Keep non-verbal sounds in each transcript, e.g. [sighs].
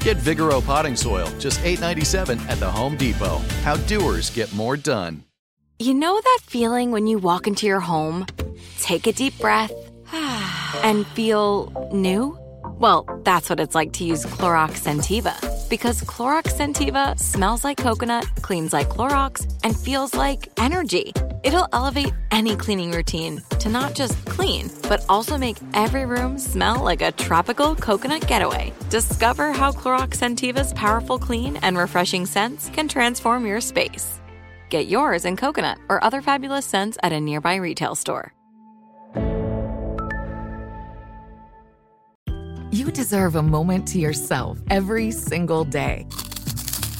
Get Vigoro potting soil, just $8.97 at the Home Depot. How doers get more done. You know that feeling when you walk into your home, take a deep breath, [sighs] and feel new? Well, that's what it's like to use Clorox Scentiva. Because Clorox Scentiva smells like coconut, cleans like Clorox, and feels like energy. It'll elevate any cleaning routine to not just clean, but also make every room smell like a tropical coconut getaway. Discover how Clorox Scentiva's powerful clean and refreshing scents can transform your space. Get yours in coconut or other fabulous scents at a nearby retail store. You deserve a moment to yourself every single day.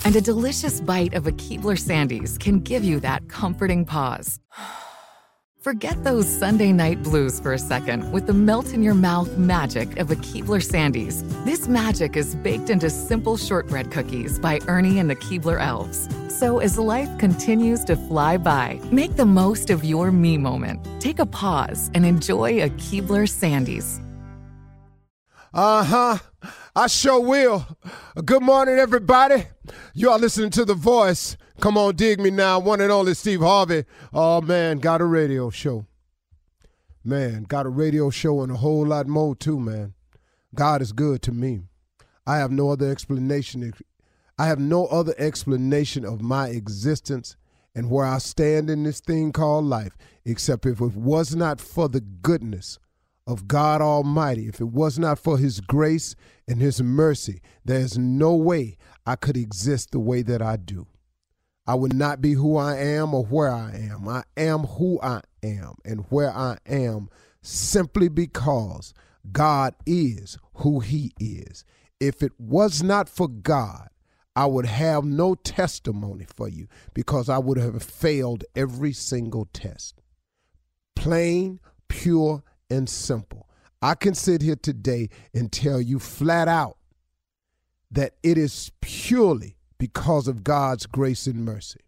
And a delicious bite of a Keebler Sandies can give you that comforting pause. [sighs] Forget those Sunday night blues for a second with the melt in your mouth magic of a Keebler Sandies. This magic is baked into simple shortbread cookies by Ernie and the Keebler Elves. So as life continues to fly by, make the most of your me moment. Take a pause and enjoy a Keebler Sandies. Uh huh. I sure will. Good morning, everybody. You are listening to The Voice. Come on, dig me now. One and only Steve Harvey. Oh, man, got a radio show. Man, got a radio show and a whole lot more, too, man. God is good to me. I have no other explanation. I have no other explanation of my existence and where I stand in this thing called life, except if it was not for the goodness of God Almighty, if it was not for His grace and His mercy, there's no way I could exist the way that I do. I would not be who I am or where I am. I am who I am and where I am simply because God is who He is. If it was not for God, I would have no testimony for you because I would have failed every single test. Plain, pure, and simple. I can sit here today and tell you flat out that it is purely because of God's grace and mercy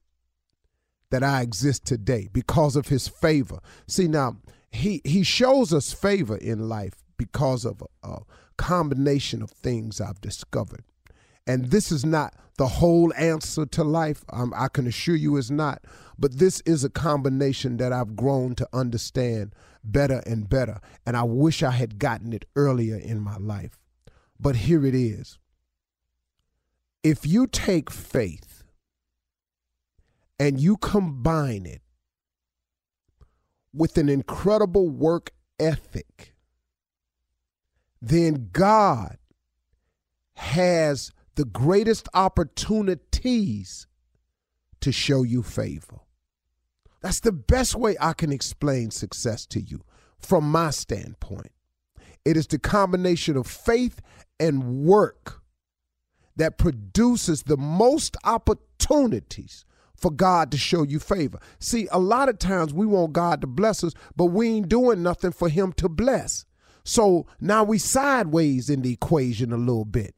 that I exist today, because of his favor. See, now, he, he shows us favor in life because of a, a combination of things I've discovered. And this is not the whole answer to life. Um, I can assure you it's not. But this is a combination that I've grown to understand better and better. And I wish I had gotten it earlier in my life. But here it is. If you take faith and you combine it with an incredible work ethic, then God has the greatest opportunities to show you favor. That's the best way I can explain success to you from my standpoint. It is the combination of faith and work that produces the most opportunities for God to show you favor. See, a lot of times we want God to bless us, but we ain't doing nothing for Him to bless. So now we sideways in the equation a little bit.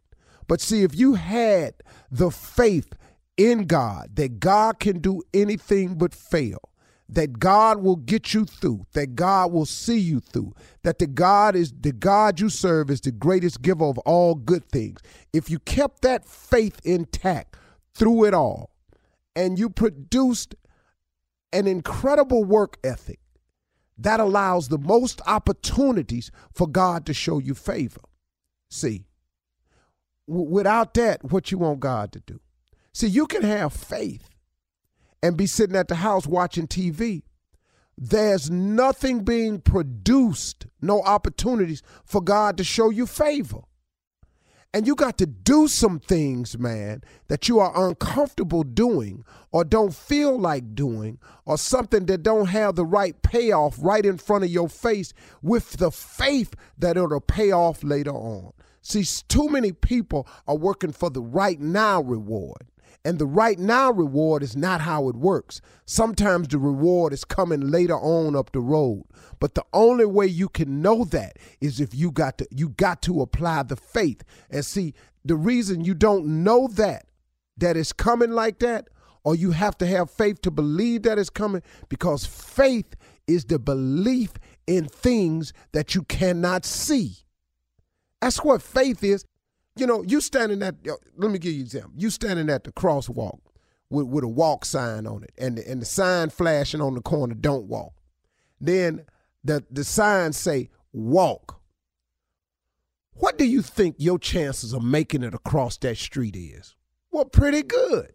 But see, if you had the faith in God, that God can do anything but fail, that God will get you through, that God will see you through, that the God is the God you serve is the greatest giver of all good things. If you kept that faith intact through it all, and you produced an incredible work ethic that allows the most opportunities for God to show you favor. See, w- without that, what you want God to do? See, you can have faith and be sitting at the house watching TV. There's nothing being produced, no opportunities for God to show you favor. And you got to do some things, man, that you are uncomfortable doing or don't feel like doing or something that don't have the right payoff right in front of your face with the faith that it'll pay off later on. See, too many people are working for the right now reward. And the right now reward is not how it works. Sometimes the reward is coming later on up the road. But the only way you can know that is if you got to you got to apply the faith. And see, the reason you don't know that that is coming like that or you have to have faith to believe that it's coming because faith is the belief in things that you cannot see. That's what faith is. You know, you standing at, let me give you an example. You standing at the crosswalk with, with a walk sign on it, and the, and the sign flashing on the corner, don't walk. Then the, the sign say, walk. What do you think your chances of making it across that street is? Well, pretty good.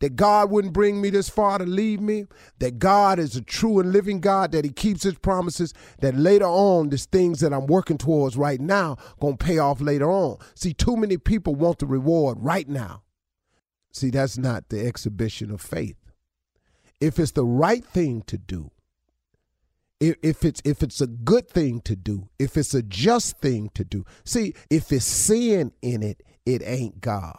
that God wouldn't bring me this far to leave me, that God is a true and living God, that He keeps His promises, that later on, these things that I'm working towards right now gonna pay off later on. See, too many people want the reward right now. See, that's not the exhibition of faith. If it's the right thing to do, if, it's if it's a good thing to do, if it's a just thing to do. See, if it's sin in it, it ain't God.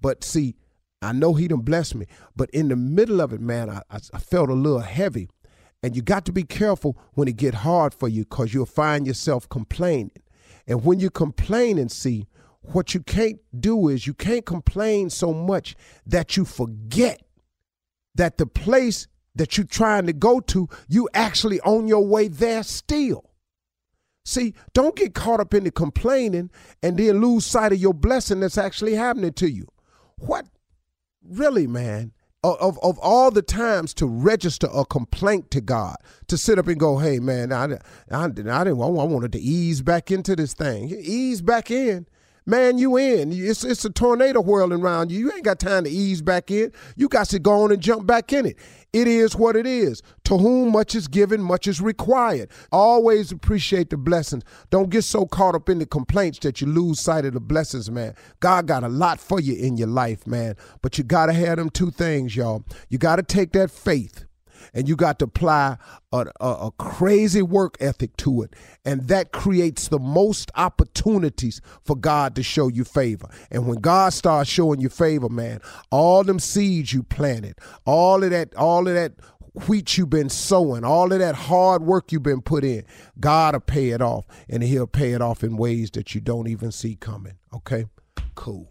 but see, I know he done blessed me, but in the middle of it, man, I, I felt a little heavy. And you got to be careful when it get hard for you because you'll find yourself complaining. And when you complain and see, what you can't do is you can't complain so much that you forget that the place that you're trying to go to, you actually on your way there still. See, don't get caught up in the complaining and then lose sight of your blessing that's actually happening to you. What really, man? Of, of all the times to register a complaint to God, to sit up and go, hey, man, I, I, I didn't I wanted to ease back into this thing. Ease back in. Man, you in. It's, it's a tornado whirling around you. You ain't got time to ease back in. You got to go on and jump back in it. It is what it is. To whom much is given, much is required. Always appreciate the blessings. Don't get so caught up in the complaints that you lose sight of the blessings, man. God got a lot for you in your life, man. But you got to have them two things, y'all. You got to take that faith and you got to apply a, a, a, crazy work ethic to it. And that creates the most opportunities for God to show you favor. And when God starts showing you favor, man, all them seeds you planted, all of that, all of that wheat you've been sowing, all of that hard work you've been put in, God will pay it off. And he'll pay it off in ways that you don't even see coming. Okay? Cool.